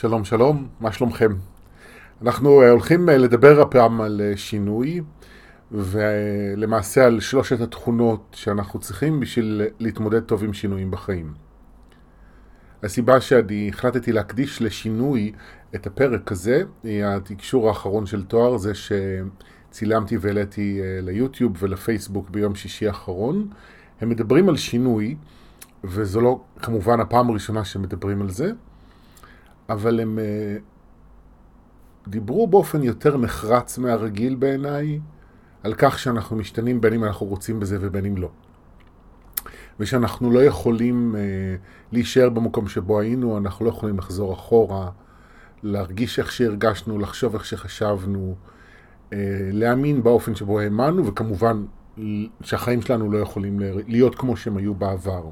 שלום שלום, מה שלומכם? אנחנו אה, הולכים אה, לדבר הפעם על אה, שינוי ולמעשה על שלושת התכונות שאנחנו צריכים בשביל להתמודד טוב עם שינויים בחיים. הסיבה שאני החלטתי להקדיש לשינוי את הפרק הזה היא התקשור האחרון של תואר, זה שצילמתי והעליתי ליוטיוב ולפייסבוק ביום שישי האחרון. הם מדברים על שינוי, וזו לא כמובן הפעם הראשונה שמדברים על זה, אבל הם uh, דיברו באופן יותר נחרץ מהרגיל בעיניי, על כך שאנחנו משתנים בין אם אנחנו רוצים בזה ובין אם לא. ושאנחנו לא יכולים uh, להישאר במקום שבו היינו, אנחנו לא יכולים לחזור אחורה, להרגיש איך שהרגשנו, לחשוב איך שחשבנו, uh, להאמין באופן שבו האמנו, וכמובן שהחיים שלנו לא יכולים להיות כמו שהם היו בעבר.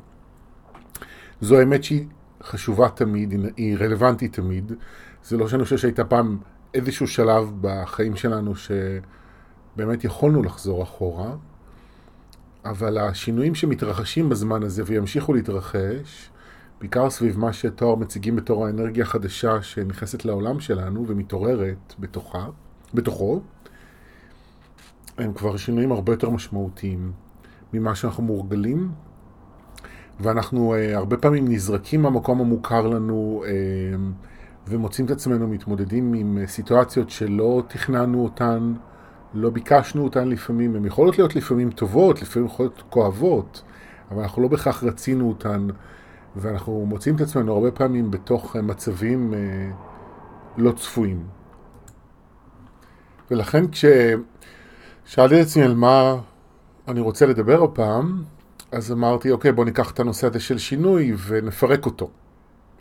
זו האמת שהיא חשובה תמיד, היא רלוונטית תמיד. זה לא שאני חושב שהייתה פעם איזשהו שלב בחיים שלנו שבאמת יכולנו לחזור אחורה, אבל השינויים שמתרחשים בזמן הזה וימשיכו להתרחש, בעיקר סביב מה שתואר מציגים בתור האנרגיה החדשה שנכנסת לעולם שלנו ומתעוררת בתוכה, בתוכו, הם כבר שינויים הרבה יותר משמעותיים ממה שאנחנו מורגלים ואנחנו uh, הרבה פעמים נזרקים מהמקום המוכר לנו uh, ומוצאים את עצמנו מתמודדים עם uh, סיטואציות שלא תכננו אותן, לא ביקשנו אותן לפעמים, הן יכולות להיות לפעמים טובות, לפעמים יכולות להיות כואבות, אבל אנחנו לא בהכרח רצינו אותן, ואנחנו מוצאים את עצמנו הרבה פעמים בתוך uh, מצבים uh, לא צפויים. ולכן כששאלתי את עצמי על מה אני רוצה לדבר הפעם, אז אמרתי, אוקיי, בוא ניקח את הנושא הזה של שינוי ונפרק אותו.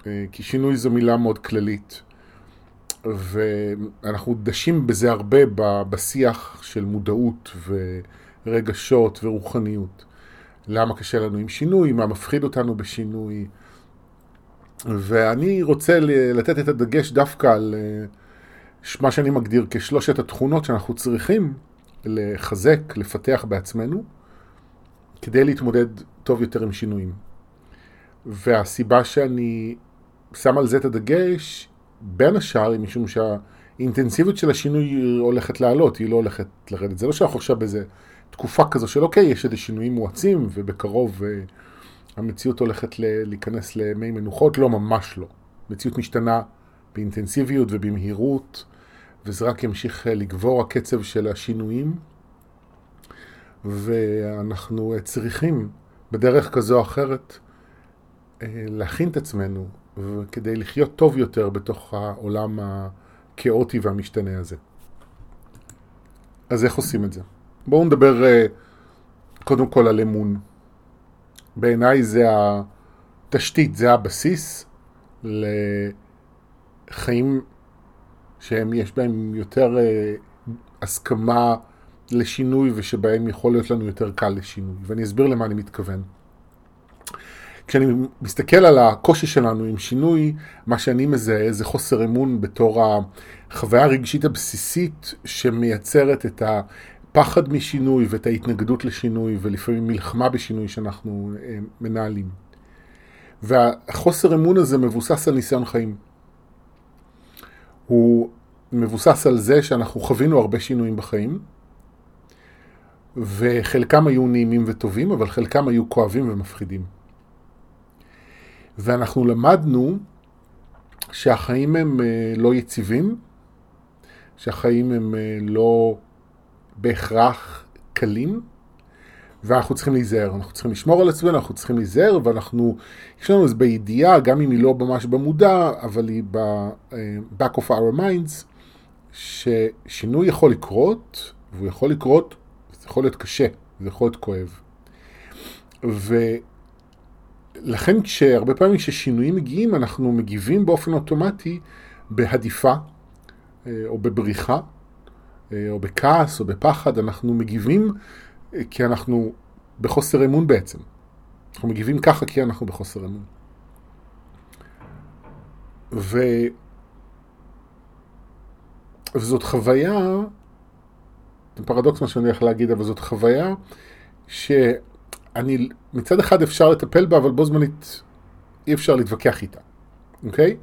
אה, כי שינוי זו מילה מאוד כללית. ואנחנו דשים בזה הרבה בשיח של מודעות ורגשות ורוחניות. למה קשה לנו עם שינוי, מה מפחיד אותנו בשינוי. ואני רוצה לתת את הדגש דווקא על אה, מה שאני מגדיר כשלושת התכונות שאנחנו צריכים לחזק, לפתח בעצמנו. כדי להתמודד טוב יותר עם שינויים. והסיבה שאני שם על זה את הדגש, בין השאר, היא משום שהאינטנסיביות של השינוי הולכת לעלות, היא לא הולכת לרדת. זה לא שאנחנו עכשיו באיזה תקופה כזו של אוקיי, יש איזה שינויים מואצים, ובקרוב uh, המציאות הולכת להיכנס למי מנוחות, לא, ממש לא. המציאות משתנה באינטנסיביות ובמהירות, וזה רק ימשיך לגבור הקצב של השינויים. ואנחנו צריכים בדרך כזו או אחרת אה, להכין את עצמנו כדי לחיות טוב יותר בתוך העולם הכאוטי והמשתנה הזה. אז איך עושים את זה? בואו נדבר אה, קודם כל על אמון. בעיניי זה התשתית, זה הבסיס לחיים שהם, יש בהם יותר אה, הסכמה לשינוי ושבהם יכול להיות לנו יותר קל לשינוי, ואני אסביר למה אני מתכוון. כשאני מסתכל על הקושי שלנו עם שינוי, מה שאני מזהה זה חוסר אמון בתור החוויה הרגשית הבסיסית שמייצרת את הפחד משינוי ואת ההתנגדות לשינוי ולפעמים מלחמה בשינוי שאנחנו אה, מנהלים. והחוסר אמון הזה מבוסס על ניסיון חיים. הוא מבוסס על זה שאנחנו חווינו הרבה שינויים בחיים, וחלקם היו נעימים וטובים, אבל חלקם היו כואבים ומפחידים. ואנחנו למדנו שהחיים הם אה, לא יציבים, שהחיים הם אה, לא בהכרח קלים, ואנחנו צריכים להיזהר, אנחנו צריכים לשמור על עצמנו, אנחנו צריכים להיזהר, ואנחנו, יש לנו איזה בידיעה, גם אם היא לא ממש במודע, אבל היא ב-back of our minds, ששינוי יכול לקרות, והוא יכול לקרות זה יכול להיות קשה, זה יכול להיות כואב. ולכן כשהרבה פעמים כששינויים מגיעים, אנחנו מגיבים באופן אוטומטי בהדיפה, אה, או בבריחה, אה, או בכעס, או בפחד, אנחנו מגיבים אה, כי אנחנו בחוסר אמון בעצם. אנחנו מגיבים ככה כי אנחנו בחוסר אמון. ו... וזאת חוויה זה פרדוקס מה שאני הולך להגיד, אבל זאת חוויה שאני, מצד אחד אפשר לטפל בה, אבל בו זמנית אי אפשר להתווכח איתה, אוקיי?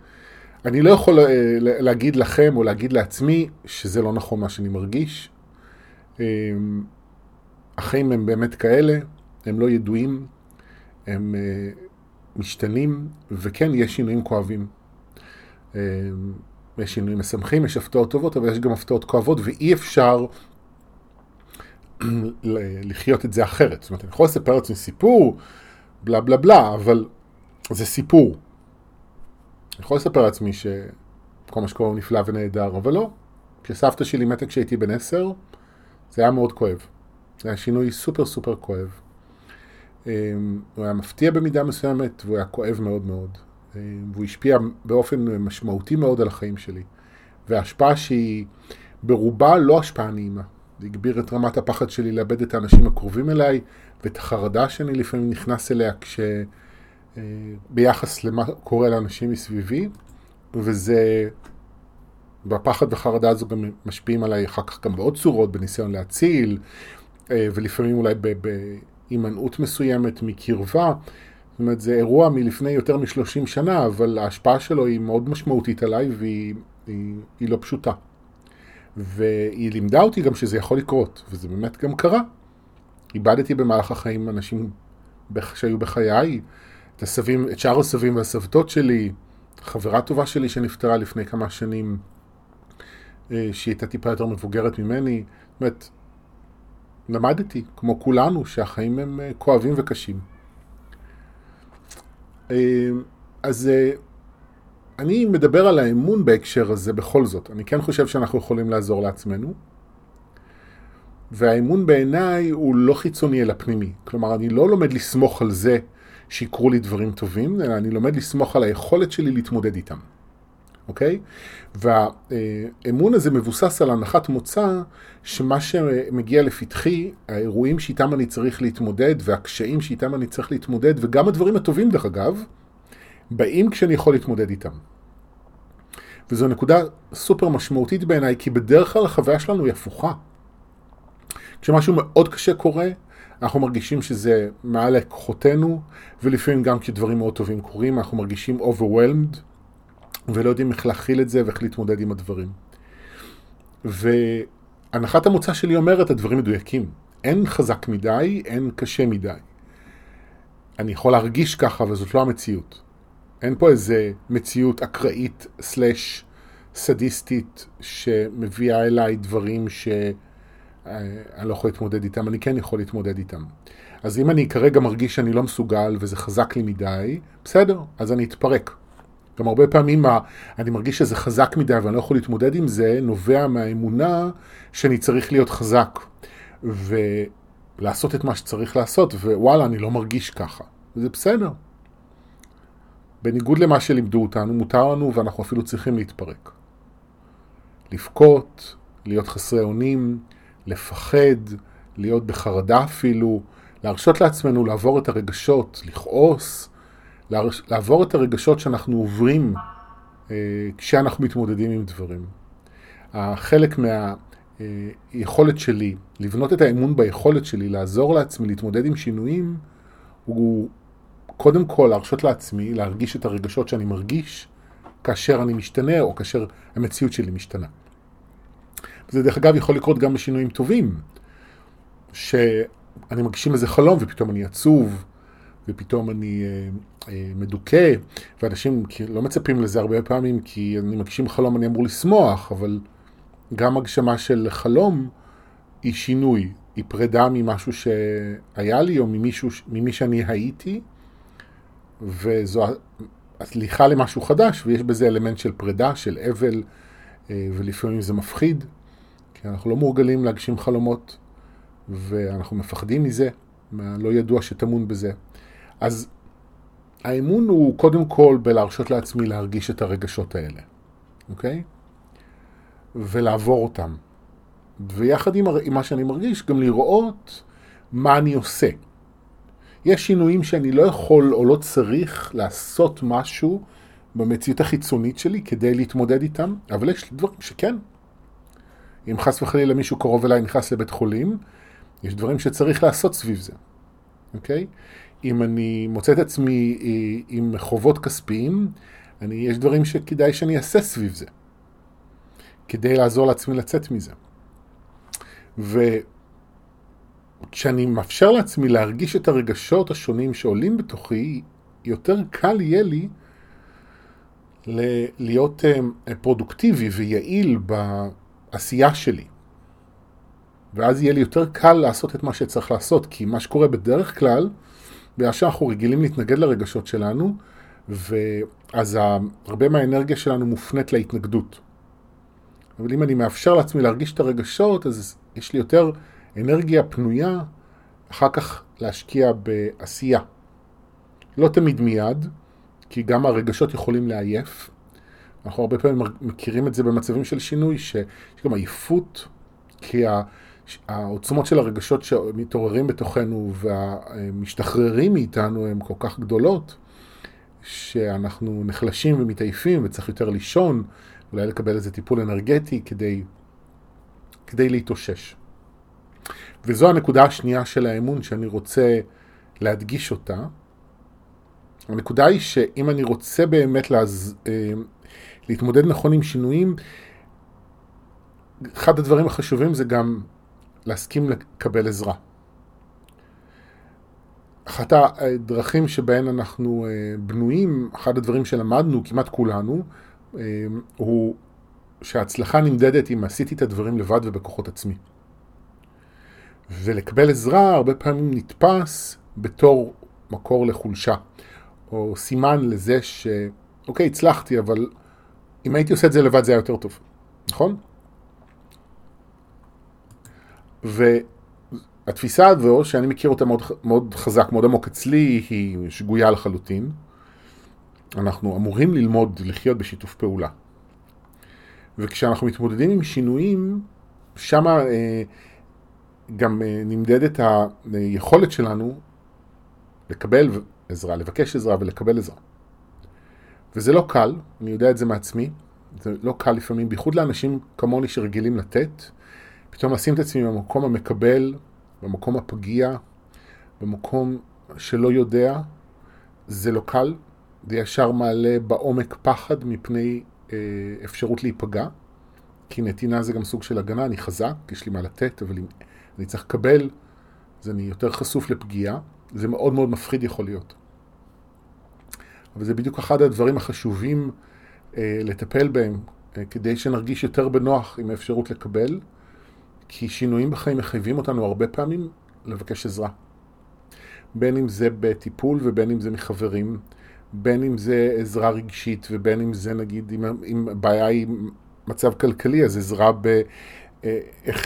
אני לא יכול אה, להגיד לכם או להגיד לעצמי שזה לא נכון מה שאני מרגיש. אה, החיים הם באמת כאלה, הם לא ידועים, הם אה, משתנים, וכן, יש שינויים כואבים. יש שינויים משמחים, יש הפתעות טובות, אבל יש גם הפתעות כואבות, ואי אפשר לחיות את זה אחרת. זאת אומרת, אני יכול לספר לעצמי סיפור, בלה בלה בלה, אבל זה סיפור. אני יכול לספר לעצמי שכל מה שקורה הוא נפלא ונהדר, אבל לא. כשסבתא שלי מתה כשהייתי בן עשר, זה היה מאוד כואב. זה היה שינוי סופר סופר כואב. אמ, הוא היה מפתיע במידה מסוימת, והוא היה כואב מאוד מאוד. אמ, והוא השפיע באופן משמעותי מאוד על החיים שלי. וההשפעה שהיא ברובה לא השפעה נעימה. זה הגביר את רמת הפחד שלי לאבד את האנשים הקרובים אליי, ואת החרדה שאני לפעמים נכנס אליה כש... אה, ביחס למה קורה לאנשים מסביבי, וזה, והפחד וחרדה הזו גם משפיעים עליי אחר כך גם בעוד צורות, בניסיון להציל, אה, ולפעמים אולי בהימנעות מסוימת מקרבה. זאת אומרת, זה אירוע מלפני יותר מ-30 שנה, אבל ההשפעה שלו היא מאוד משמעותית עליי והיא היא, היא לא פשוטה. והיא לימדה אותי גם שזה יכול לקרות, וזה באמת גם קרה. איבדתי במהלך החיים אנשים שהיו בחיי, את, הסבים, את שאר הסבים והסבתות שלי, חברה טובה שלי שנפטרה לפני כמה שנים, אה, שהיא הייתה טיפה יותר מבוגרת ממני. זאת אומרת, למדתי, כמו כולנו, שהחיים הם אה, כואבים וקשים. אה, אז אני מדבר על האמון בהקשר הזה בכל זאת. אני כן חושב שאנחנו יכולים לעזור לעצמנו. והאמון בעיניי הוא לא חיצוני אלא פנימי. כלומר, אני לא לומד לסמוך על זה שיקרו לי דברים טובים, אלא אני לומד לסמוך על היכולת שלי להתמודד איתם, אוקיי? והאמון הזה מבוסס על הנחת מוצא שמה שמגיע לפתחי, האירועים שאיתם אני צריך להתמודד והקשיים שאיתם אני צריך להתמודד, וגם הדברים הטובים דרך אגב, באים כשאני יכול להתמודד איתם. וזו נקודה סופר משמעותית בעיניי, כי בדרך כלל החוויה שלנו היא הפוכה. כשמשהו מאוד קשה קורה, אנחנו מרגישים שזה מעל לכוחותינו, ולפעמים גם כשדברים מאוד טובים קורים, אנחנו מרגישים overwhelmed, ולא יודעים איך להכיל את זה ואיך להתמודד עם הדברים. והנחת המוצא שלי אומרת, הדברים מדויקים. אין חזק מדי, אין קשה מדי. אני יכול להרגיש ככה, אבל זאת לא המציאות. אין פה איזה מציאות אקראית סלאש סדיסטית שמביאה אליי דברים ש... אה, לא יכול להתמודד איתם, אני כן יכול להתמודד איתם. אז אם אני כרגע מרגיש שאני לא מסוגל וזה חזק לי מדי, בסדר, אז אני אתפרק. גם הרבה פעמים אני מרגיש שזה חזק מדי ואני לא יכול להתמודד עם זה, נובע מהאמונה שאני צריך להיות חזק ולעשות את מה שצריך לעשות, ווואלה, אני לא מרגיש ככה. וזה בסדר. בניגוד למה שלימדו אותנו, מותר לנו ואנחנו אפילו צריכים להתפרק. לבכות, להיות חסרי אונים, לפחד, להיות בחרדה אפילו, להרשות לעצמנו לעבור את הרגשות, לכעוס, לעבור את הרגשות שאנחנו עוברים אה, כשאנחנו מתמודדים עם דברים. חלק מהיכולת שלי, לבנות את האמון ביכולת שלי, לעזור לעצמי להתמודד עם שינויים, הוא קודם כל להרשות לעצמי להרגיש את הרגשות שאני מרגיש כאשר אני משתנה או כאשר המציאות שלי משתנה. זה דרך אגב יכול לקרות גם בשינויים טובים, שאני מגשים איזה חלום ופתאום אני עצוב, ופתאום אני אה, אה, מדוכא, ואנשים לא מצפים לזה הרבה פעמים, כי אני מגשים חלום, אני אמור לשמוח, אבל גם הגשמה של חלום היא שינוי, היא פרידה ממשהו שהיה לי, או ממישהו, ממי שאני הייתי, וזו הסליחה למשהו חדש, ויש בזה אלמנט של פרידה, של אבל, אה, ולפעמים זה מפחיד. כי אנחנו לא מורגלים להגשים חלומות, ואנחנו מפחדים מזה, מהלא ידוע שטמון בזה. אז האמון הוא קודם כל בלהרשות לעצמי להרגיש את הרגשות האלה, אוקיי? ולעבור אותם. ויחד עם, עם מה שאני מרגיש, גם לראות מה אני עושה. יש שינויים שאני לא יכול או לא צריך לעשות משהו במציאות החיצונית שלי כדי להתמודד איתם, אבל יש דברים שכן, אם חס וחלילה מישהו קרוב אליי נכנס לבית חולים, יש דברים שצריך לעשות סביב זה, אוקיי? אם אני מוצא את עצמי אה, עם חובות כספיים, אני, יש דברים שכדאי שאני אעשה סביב זה, כדי לעזור לעצמי לצאת מזה. וכשאני מאפשר לעצמי להרגיש את הרגשות השונים שעולים בתוכי, יותר קל יהיה לי להיות אה, פרודוקטיבי ויעיל בעשייה שלי. ואז יהיה לי יותר קל לעשות את מה שצריך לעשות, כי מה שקורה בדרך כלל, בגלל שאנחנו רגילים להתנגד לרגשות שלנו, ואז הרבה מהאנרגיה שלנו מופנית להתנגדות. אבל אם אני מאפשר לעצמי להרגיש את הרגשות, אז יש לי יותר אנרגיה פנויה אחר כך להשקיע בעשייה. לא תמיד מיד, כי גם הרגשות יכולים לעייף. אנחנו הרבה פעמים מכירים את זה במצבים של שינוי, שיש גם עייפות, כי העוצמות של הרגשות שמתעוררים בתוכנו והמשתחררים מאיתנו הן כל כך גדולות, שאנחנו נחלשים ומתעייפים וצריך יותר לישון, אולי לקבל איזה טיפול אנרגטי כדי, כדי להתאושש. וזו הנקודה השנייה של האמון שאני רוצה להדגיש אותה. הנקודה היא שאם אני רוצה באמת להז... אה, להתמודד נכון עם שינויים, אחד הדברים החשובים זה גם להסכים לקבל עזרה. אחת הדרכים שבהן אנחנו אה, בנויים, אחד הדברים שלמדנו, כמעט כולנו, אה, הוא שההצלחה נמדדת אם עשיתי את הדברים לבד ובכוחות עצמי. ולקבל עזרה הרבה פעמים נתפס בתור מקור לחולשה, או סימן לזה ש... אוקיי, הצלחתי, אבל אם הייתי עושה את זה לבד זה היה יותר טוב, נכון? והתפיסה הזו, שאני מכיר אותה מאוד, מאוד חזק, מאוד עמוק אצלי, היא שגויה לחלוטין. אנחנו אמורים ללמוד לחיות בשיתוף פעולה. וכשאנחנו מתמודדים עם שינויים, שם אה, גם אה, נמדדת היכולת שלנו לקבל עזרה, לבקש עזרה ולקבל עזרה. וזה לא קל, אני יודע את זה מעצמי, זה לא קל לפעמים, בייחוד לאנשים כמוני שרגילים לתת, פתאום לשים את עצמי במקום המקבל, במקום הפגיע, במקום שלא יודע, זה לא קל, זה ישר מעלה בעומק פחד מפני אה, אפשרות להיפגע, כי נתינה זה גם סוג של הגנה, אני חזק, יש לי מה לתת, אבל אם אני צריך לקבל, אז אני יותר חשוף לפגיעה, זה מאוד מאוד מפחיד יכול להיות. אבל זה בדיוק אחד הדברים החשובים אה, לטפל בהם, אה, כדי שנרגיש יותר בנוח עם האפשרות לקבל, כי שינויים בחיים מחייבים אותנו הרבה פעמים לבקש עזרה. בין אם זה בטיפול ובין אם זה מחברים, בין אם זה עזרה רגשית ובין אם זה נגיד, אם, אם בעיה היא מצב כלכלי, אז עזרה באיך אה,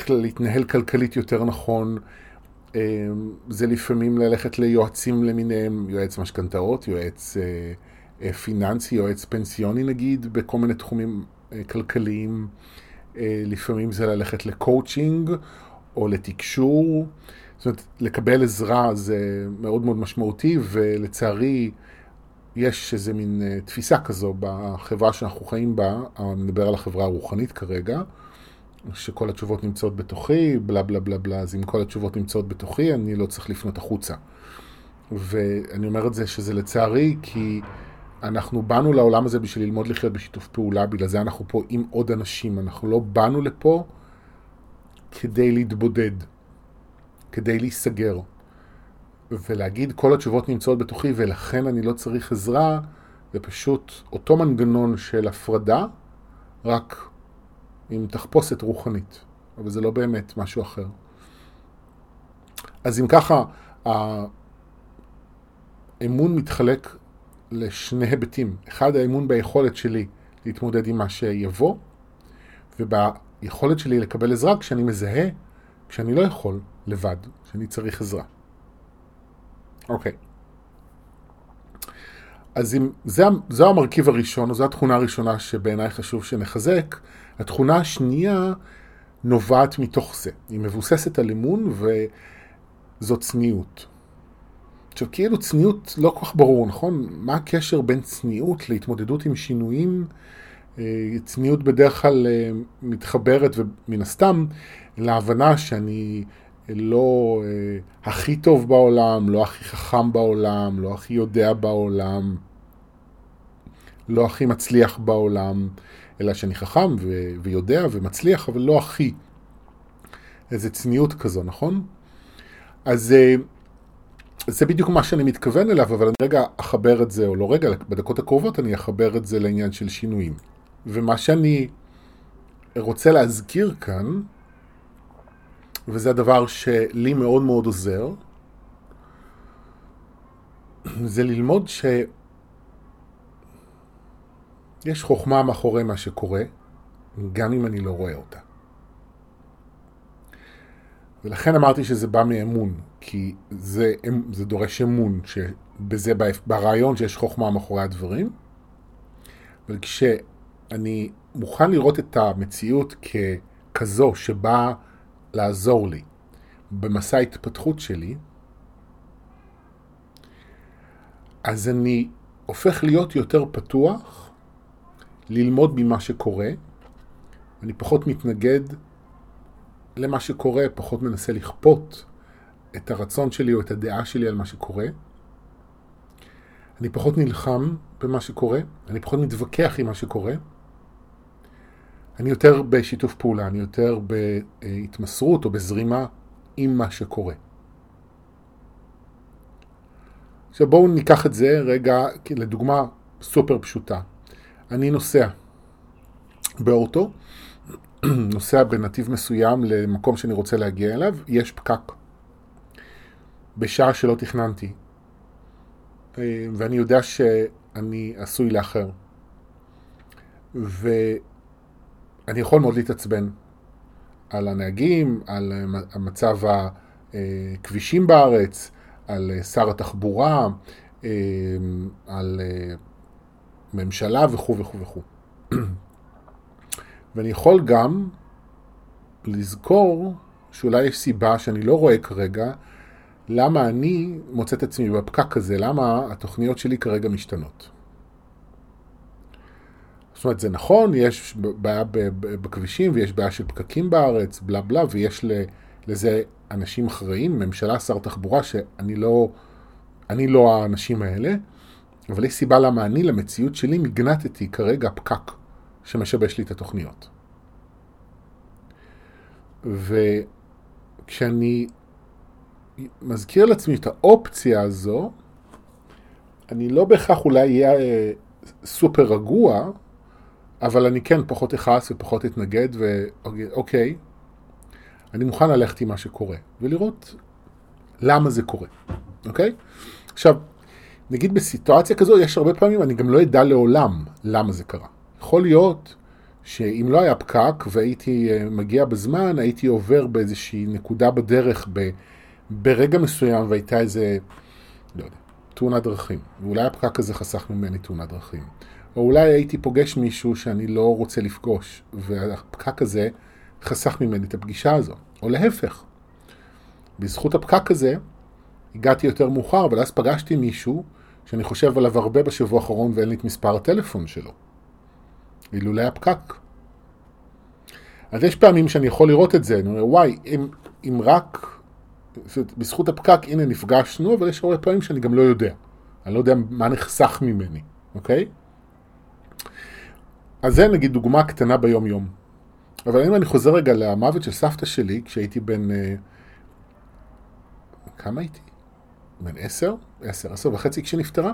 להתנהל כלכלית יותר נכון. אה, זה לפעמים ללכת ליועצים למיניהם, יועץ משכנתאות, יועץ אה, פיננסי, יועץ פנסיוני נגיד, בכל מיני תחומים כלכליים. לפעמים זה ללכת לקואוצ'ינג או לתקשור. זאת אומרת, לקבל עזרה זה מאוד מאוד משמעותי, ולצערי יש איזה מין תפיסה כזו בחברה שאנחנו חיים בה, אני מדבר על החברה הרוחנית כרגע, שכל התשובות נמצאות בתוכי, בלה בלה בלה בלה, אז אם כל התשובות נמצאות בתוכי, אני לא צריך לפנות החוצה. ואני אומר את זה שזה לצערי, כי אנחנו באנו לעולם הזה בשביל ללמוד לחיות בשיתוף פעולה, בגלל זה אנחנו פה עם עוד אנשים. אנחנו לא באנו לפה כדי להתבודד, כדי להיסגר. ולהגיד כל התשובות נמצאות בתוכי ולכן אני לא צריך עזרה, זה פשוט אותו מנגנון של הפרדה, רק עם תחפושת רוחנית. אבל זה לא באמת משהו אחר. אז אם ככה, האמון מתחלק לשני היבטים. אחד, האמון ביכולת שלי להתמודד עם מה שיבוא, וביכולת שלי לקבל עזרה כשאני מזהה, כשאני לא יכול לבד, שאני צריך עזרה. אוקיי. אז אם זה, זה המרכיב הראשון, או זו התכונה הראשונה שבעיניי חשוב שנחזק, התכונה השנייה נובעת מתוך זה. היא מבוססת על אמון וזו צניעות. עכשיו, כאילו צניעות לא כל כך ברור, נכון? מה הקשר בין צניעות להתמודדות עם שינויים? אה, צניעות בדרך כלל אה, מתחברת, ומן הסתם, להבנה שאני לא אה, הכי טוב בעולם, לא הכי חכם בעולם, לא הכי יודע בעולם. לא הכי מצליח בעולם, אלא שאני חכם ו- ויודע ומצליח, אבל לא הכי. איזה צניעות כזו, נכון? אז אה, זה בדיוק מה שאני מתכוון אליו, אבל אני רגע אחבר את זה, או לא רגע, בדקות הקרובות אני אחבר את זה לעניין של שינויים. ומה שאני רוצה להזכיר כאן, וזה הדבר שלי מאוד מאוד עוזר, זה ללמוד שיש חוכמה מאחורי מה שקורה, גם אם אני לא רואה אותה. ולכן אמרתי שזה בא מאמון, כי זה, זה דורש אמון, שבזה, ברעיון שיש חוכמה מאחורי הדברים, אבל כשאני מוכן לראות את המציאות ככזו שבאה לעזור לי במסע ההתפתחות שלי, אז אני הופך להיות יותר פתוח ללמוד ממה שקורה, אני פחות מתנגד למה שקורה, פחות מנסה לכפות את הרצון שלי או את הדעה שלי על מה שקורה. אני פחות נלחם במה שקורה, אני פחות מתווכח עם מה שקורה. אני יותר בשיתוף פעולה, אני יותר בהתמסרות או בזרימה עם מה שקורה. עכשיו בואו ניקח את זה רגע לדוגמה סופר פשוטה. אני נוסע באוטו, נוסע בנתיב מסוים למקום שאני רוצה להגיע אליו, יש פקק. בשעה שלא תכננתי. אה, ואני יודע שאני עשוי לאחר. ואני יכול מאוד להתעצבן על הנהגים, על מצב הכבישים בארץ, על שר התחבורה, אה, על אה, ממשלה וכו' וכו' וכו'. ואני יכול גם לזכור שאולי יש סיבה שאני לא רואה כרגע למה אני מוצא את עצמי בפקק הזה, למה התוכניות שלי כרגע משתנות. זאת אומרת, זה נכון, יש בעיה בכבישים ויש בעיה של פקקים בארץ, בלה בלה, ויש לזה אנשים אחראים, ממשלה, שר תחבורה, שאני לא, לא האנשים האלה, אבל יש סיבה למה אני, למציאות שלי, מגנטתי כרגע פקק שמשבש לי את התוכניות. וכשאני מזכיר לעצמי את האופציה הזו, אני לא בהכרח אולי אהיה אה, סופר רגוע, אבל אני כן פחות אכעס ופחות אתנגד, ואוקיי, אני מוכן ללכת עם מה שקורה, ולראות למה זה קורה, אוקיי? עכשיו, נגיד בסיטואציה כזו, יש הרבה פעמים, אני גם לא אדע לעולם למה זה קרה. יכול להיות שאם לא היה פקק והייתי אה, מגיע בזמן, הייתי עובר באיזושהי נקודה בדרך ב, ברגע מסוים והייתה איזה, לא יודע, תאונת דרכים. ואולי הפקק הזה חסך ממני תאונת דרכים. או אולי הייתי פוגש מישהו שאני לא רוצה לפגוש, והפקק הזה חסך ממני את הפגישה הזו. או להפך. בזכות הפקק הזה, הגעתי יותר מאוחר, אבל אז פגשתי מישהו שאני חושב עליו הרבה בשבוע האחרון ואין לי את מספר הטלפון שלו. אילולא הפקק. אז יש פעמים שאני יכול לראות את זה, אני אומר, וואי, אם, אם רק, בזכות הפקק, הנה נפגשנו, אבל יש הרבה פעמים שאני גם לא יודע. אני לא יודע מה נחסך ממני, אוקיי? אז זה נגיד דוגמה קטנה ביום-יום. אבל אם אני חוזר רגע למוות של סבתא שלי, כשהייתי בן... אה, כמה הייתי? בן עשר? עשר, עשר וחצי כשנפטרה.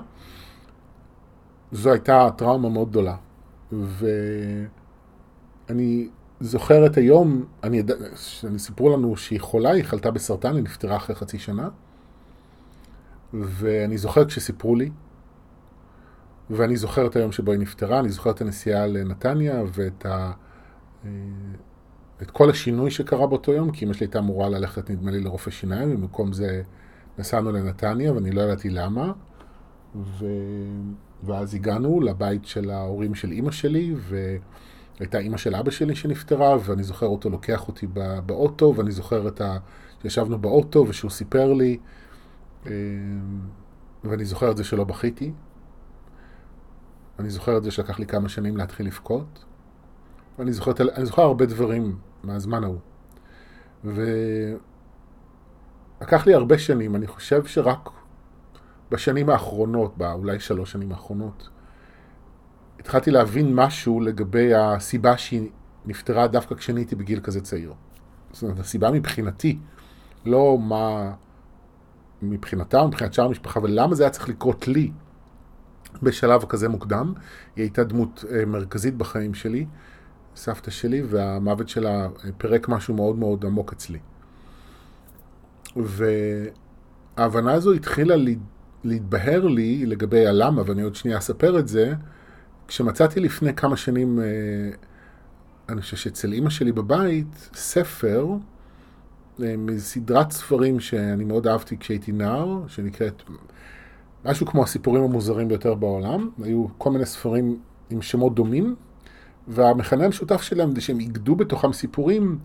זו הייתה טראומה מאוד גדולה. ואני זוכר את היום, אני שאני סיפרו לנו שהיא חולה, היא חלתה בסרטן, היא נפטרה אחרי חצי שנה. ואני זוכר כשסיפרו לי, ואני זוכר את היום שבו היא נפטרה, אני זוכר את הנסיעה לנתניה ואת ה... אה, את כל השינוי שקרה באותו יום, כי אמא שלי הייתה אמורה ללכת, נדמה לי, לרופא שיניים, ובמקום זה נסענו לנתניה, ואני לא ידעתי למה. ו... ואז הגענו לבית של ההורים של אימא שלי, והייתה אימא של אבא שלי שנפטרה, ואני זוכר אותו לוקח אותי באוטו, ואני זוכר את ה... שישבנו באוטו ושהוא סיפר לי, אה, ואני זוכר את זה שלא בכיתי. אני זוכר את זה שלקח לי כמה שנים להתחיל לבכות. ואני זוכר, זוכר הרבה דברים מהזמן ההוא. ולקח לי הרבה שנים, אני חושב שרק בשנים האחרונות, באולי שלוש שנים האחרונות, התחלתי להבין משהו לגבי הסיבה שהיא נפטרה דווקא כשאני הייתי בגיל כזה צעיר. זאת אומרת, הסיבה מבחינתי, לא מה מבחינתה או מבחינת שאר המשפחה, אבל למה זה היה צריך לקרות לי בשלב כזה מוקדם. היא הייתה דמות אה, מרכזית בחיים שלי, סבתא שלי, והמוות שלה אה, פירק משהו מאוד מאוד עמוק אצלי. וההבנה הזו התחילה להתבהר לי לגבי הלמה, ואני עוד שנייה אספר את זה, כשמצאתי לפני כמה שנים, אה, אני חושב שאצל אימא שלי בבית, ספר מסדרת ספרים שאני מאוד אהבתי כשהייתי נער, שנקראת משהו כמו הסיפורים המוזרים ביותר בעולם. היו כל מיני ספרים עם שמות דומים, והמכנה המשותף שלהם זה שהם איגדו בתוכם סיפורים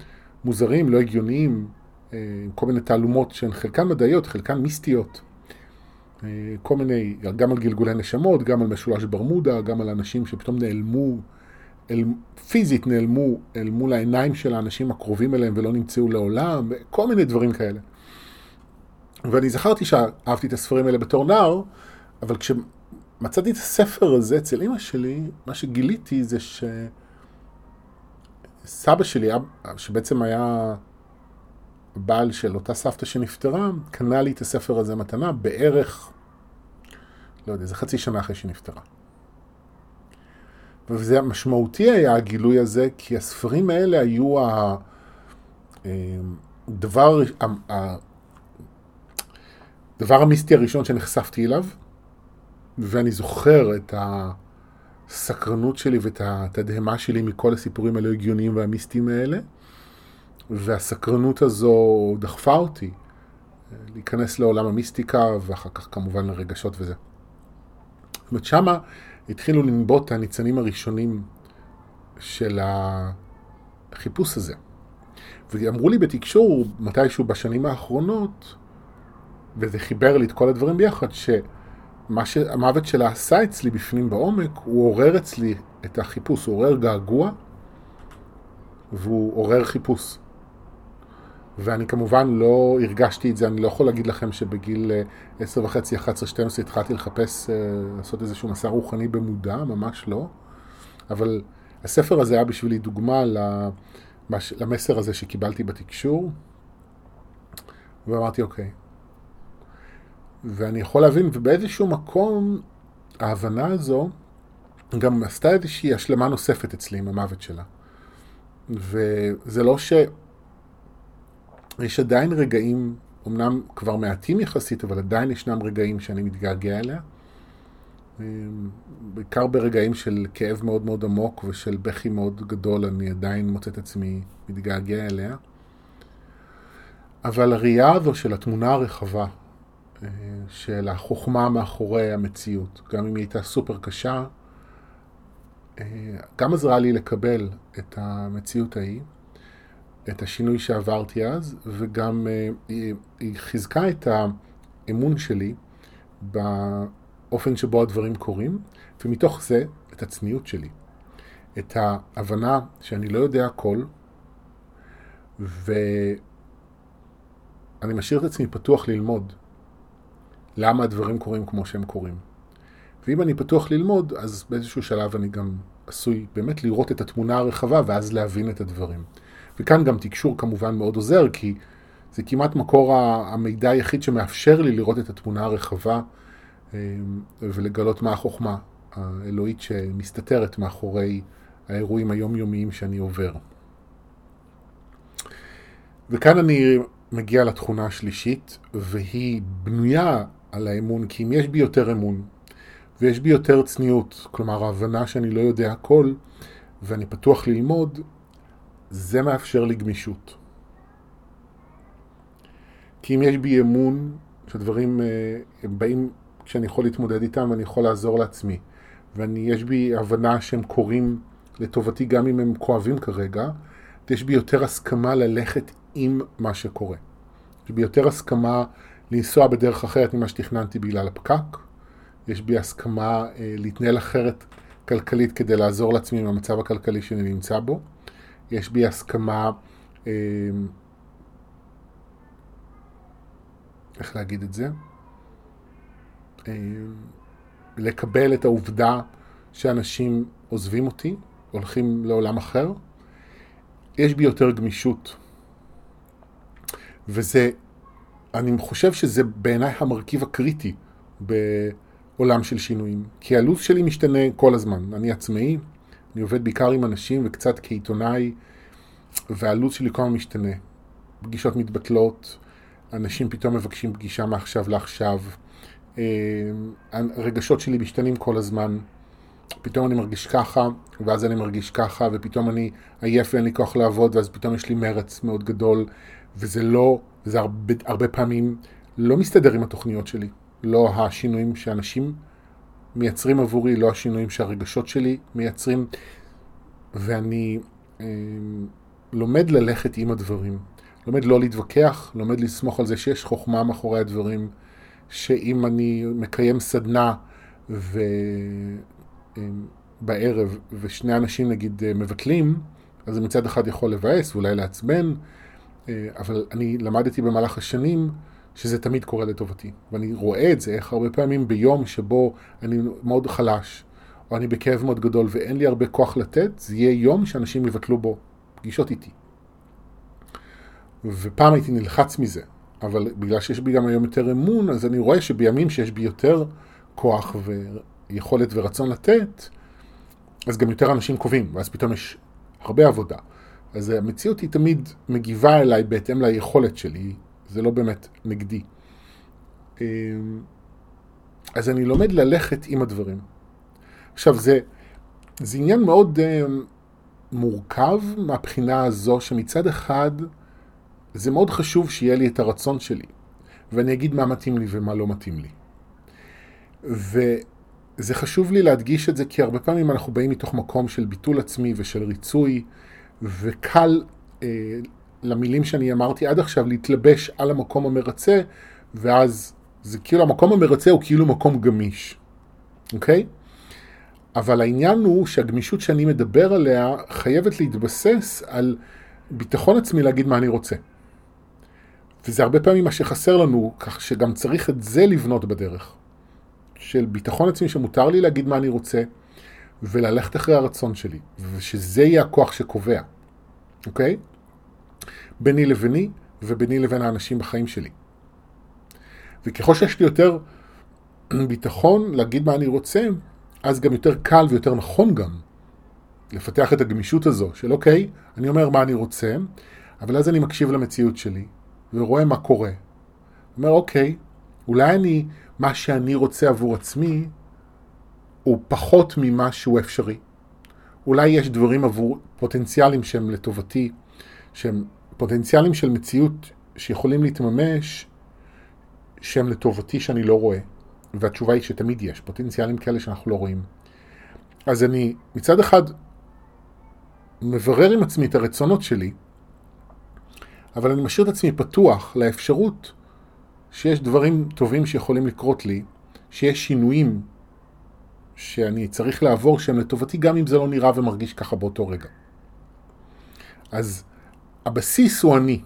מוזרים, לא הגיוניים, אה, עם כל מיני תעלומות שהן חלקן מדעיות, חלקן מיסטיות. אה, כל מיני, גם על גלגולי נשמות, גם על משולש ברמודה, גם על אנשים שפתאום נעלמו, אל, פיזית נעלמו אל מול העיניים של האנשים הקרובים אליהם ולא נמצאו לעולם, כל מיני דברים כאלה. ואני זכרתי שאהבתי את הספרים האלה בתור נער, אבל כשמצאתי את הספר הזה אצל אמא שלי, מה שגיליתי זה שסבא שלי, שבעצם היה בעל של אותה סבתא שנפטרה, קנה לי את הספר הזה מתנה בערך, לא יודע, זה חצי שנה אחרי שהיא נפטרה. וזה משמעותי היה הגילוי הזה, כי הספרים האלה היו הדבר, אה, הדבר המיסטי הראשון שנחשפתי אליו, ואני זוכר את הסקרנות שלי ואת התדהמה שלי מכל הסיפורים הלא הגיוניים והמיסטיים האלה, והסקרנות הזו דחפה אותי להיכנס לעולם המיסטיקה, ואחר כך כמובן לרגשות וזה. זאת אומרת, שמה התחילו לנבוט הניצנים הראשונים של החיפוש הזה. ואמרו לי בתקשור, מתישהו בשנים האחרונות, וזה חיבר לי את כל הדברים ביחד, שמה שהמוות שלה עשה אצלי בפנים בעומק, הוא עורר אצלי את החיפוש, הוא עורר געגוע, והוא עורר חיפוש. ואני כמובן לא הרגשתי את זה, אני לא יכול להגיד לכם שבגיל 10 וחצי, 11, 12 התחלתי לחפש, אה, לעשות איזשהו מסע רוחני במודע, ממש לא. אבל הספר הזה היה בשבילי דוגמה למסר הזה שקיבלתי בתקשור, ואמרתי, אוקיי, ואני יכול להבין, ובאיזשהו מקום ההבנה הזו גם עשתה איזושהי השלמה נוספת אצלי עם המוות שלה. וזה לא ש... יש עדיין רגעים, אמנם כבר מעטים יחסית, אבל עדיין ישנם רגעים שאני מתגעגע אליה. בעיקר ברגעים של כאב מאוד מאוד עמוק ושל בכי מאוד גדול, אני עדיין מוצא את עצמי מתגעגע אליה. אבל הראייה הזו של התמונה הרחבה, של החוכמה מאחורי המציאות, גם אם היא הייתה סופר קשה, גם עזרה לי לקבל את המציאות ההיא, את השינוי שעברתי אז, וגם היא, היא חיזקה את האמון שלי באופן שבו הדברים קורים, ומתוך זה את הצניעות שלי. את ההבנה שאני לא יודע הכל, ואני משאיר את עצמי פתוח ללמוד. למה הדברים קורים כמו שהם קורים. ואם אני פתוח ללמוד, אז באיזשהו שלב אני גם עשוי באמת לראות את התמונה הרחבה ואז להבין את הדברים. וכאן גם תקשור כמובן מאוד עוזר, כי זה כמעט מקור המידע היחיד שמאפשר לי לראות את התמונה הרחבה אה, ולגלות מה החוכמה האלוהית שמסתתרת מאחורי האירועים היומיומיים שאני עובר. וכאן אני מגיע לתכונה השלישית, והיא בנויה על האמון, כי אם יש בי יותר אמון, ויש בי יותר צניעות, כלומר ההבנה שאני לא יודע הכל, ואני פתוח ללמוד, זה מאפשר לי גמישות. כי אם יש בי אמון שהדברים אה, הם באים כשאני יכול להתמודד איתם ואני יכול לעזור לעצמי, ויש בי הבנה שהם קורים לטובתי גם אם הם כואבים כרגע, יש בי יותר הסכמה ללכת עם מה שקורה. יש בי יותר הסכמה לנסוע בדרך אחרת ממה שתכננתי בגלל הפקק. יש בי הסכמה אה, להתנהל אחרת כלכלית כדי לעזור לעצמי עם המצב הכלכלי שאני נמצא בו. יש בי הסכמה, אה, איך להגיד את זה? אה, לקבל את העובדה שאנשים עוזבים אותי, הולכים לעולם אחר, יש בי יותר גמישות. וזה, אני חושב שזה בעיניי המרכיב הקריטי בעולם של שינויים. כי הלו"ז שלי משתנה כל הזמן. אני עצמאי, אני עובד בעיקר עם אנשים וקצת כעיתונאי, והלו"ז שלי כל הזמן משתנה. פגישות מתבטלות, אנשים פתאום מבקשים פגישה מעכשיו לעכשיו. אה, הרגשות שלי משתנים כל הזמן. פתאום אני מרגיש ככה, ואז אני מרגיש ככה, ופתאום אני עייף ואין לי כוח לעבוד, ואז פתאום יש לי מרץ מאוד גדול, וזה לא, זה הרבה, הרבה פעמים לא מסתדר עם התוכניות שלי. לא השינויים שאנשים מייצרים עבורי, לא השינויים שהרגשות שלי מייצרים, ואני אה, לומד ללכת עם הדברים. לומד לא להתווכח, לומד לסמוך על זה שיש חוכמה מאחורי הדברים, שאם אני מקיים סדנה ו... בערב ושני אנשים נגיד מבטלים, אז זה מצד אחד יכול לבאס ואולי לעצבן, אבל אני למדתי במהלך השנים שזה תמיד קורה לטובתי. ואני רואה את זה, איך הרבה פעמים ביום שבו אני מאוד חלש, או אני בכאב מאוד גדול ואין לי הרבה כוח לתת, זה יהיה יום שאנשים יבטלו בו פגישות איתי. ופעם הייתי נלחץ מזה, אבל בגלל שיש בי גם היום יותר אמון, אז אני רואה שבימים שיש בי יותר כוח ויכולת ורצון לתת, אז גם יותר אנשים קובעים, ואז פתאום יש הרבה עבודה. אז המציאות היא תמיד מגיבה אליי בהתאם ליכולת שלי, זה לא באמת נגדי. אמ, אז אני לומד ללכת עם הדברים. עכשיו, זה, זה עניין מאוד uh, מורכב מהבחינה הזו, שמצד אחד, זה מאוד חשוב שיהיה לי את הרצון שלי, ואני אגיד מה מתאים לי ומה לא מתאים לי. וזה חשוב לי להדגיש את זה, כי הרבה פעמים אנחנו באים מתוך מקום של ביטול עצמי ושל ריצוי, וקל אה, למילים שאני אמרתי עד עכשיו להתלבש על המקום המרצה, ואז זה כאילו, המקום המרצה הוא כאילו מקום גמיש, אוקיי? אבל העניין הוא שהגמישות שאני מדבר עליה חייבת להתבסס על ביטחון עצמי להגיד מה אני רוצה. וזה הרבה פעמים מה שחסר לנו, כך שגם צריך את זה לבנות בדרך. של ביטחון עצמי שמותר לי להגיד מה אני רוצה, וללכת אחרי הרצון שלי, ושזה יהיה הכוח שקובע, אוקיי? ביני לביני וביני לבין האנשים בחיים שלי. וככל שיש לי יותר ביטחון להגיד מה אני רוצה, אז גם יותר קל ויותר נכון גם לפתח את הגמישות הזו של אוקיי, אני אומר מה אני רוצה, אבל אז אני מקשיב למציאות שלי ורואה מה קורה. אומר אוקיי, אולי אני, מה שאני רוצה עבור עצמי הוא פחות ממה שהוא אפשרי. אולי יש דברים עבור פוטנציאלים שהם לטובתי, שהם פוטנציאלים של מציאות שיכולים להתממש, שהם לטובתי שאני לא רואה. והתשובה היא שתמיד יש פוטנציאלים כאלה שאנחנו לא רואים. אז אני מצד אחד מברר עם עצמי את הרצונות שלי, אבל אני משאיר את עצמי פתוח לאפשרות שיש דברים טובים שיכולים לקרות לי, שיש שינויים שאני צריך לעבור שהם לטובתי, גם אם זה לא נראה ומרגיש ככה באותו רגע. אז הבסיס הוא אני,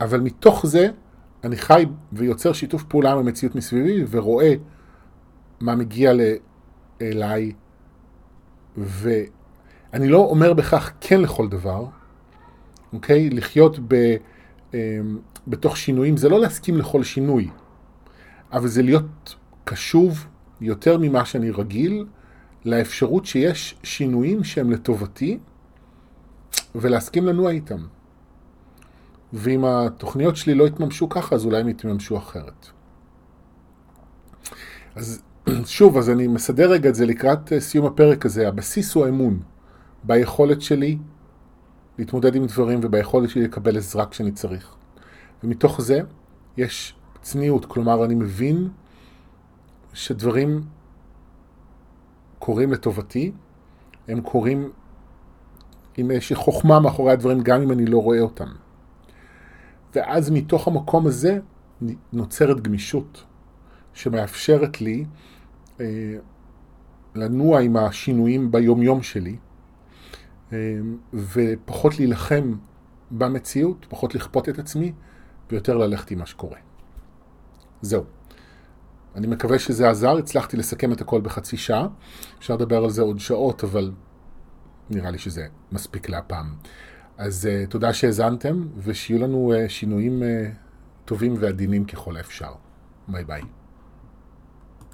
אבל מתוך זה אני חי ויוצר שיתוף פעולה עם המציאות מסביבי ורואה מה מגיע אליי, ואני לא אומר בכך כן לכל דבר, אוקיי? לחיות ב, אמ, בתוך שינויים זה לא להסכים לכל שינוי, אבל זה להיות קשוב יותר ממה שאני רגיל לאפשרות שיש שינויים שהם לטובתי ולהסכים לנוע איתם. ואם התוכניות שלי לא יתממשו ככה, אז אולי הם יתממשו אחרת. אז שוב, אז אני מסדר רגע את זה לקראת אה, סיום הפרק הזה. הבסיס הוא האמון ביכולת שלי להתמודד עם דברים וביכולת שלי לקבל עזרה כשאני צריך. ומתוך זה יש צניעות, כלומר אני מבין שדברים קורים לטובתי, הם קורים עם איזושהי חוכמה מאחורי הדברים, גם אם אני לא רואה אותם. ואז מתוך המקום הזה נוצרת גמישות שמאפשרת לי אה, לנוע עם השינויים ביומיום שלי, אה, ופחות להילחם במציאות, פחות לכפות את עצמי, ויותר ללכת עם מה שקורה. זהו. אני מקווה שזה עזר, הצלחתי לסכם את הכל בחצי שעה. אפשר לדבר על זה עוד שעות, אבל נראה לי שזה מספיק להפעם. אז uh, תודה שהאזנתם, ושיהיו לנו uh, שינויים uh, טובים ועדינים ככל האפשר. ביי ביי.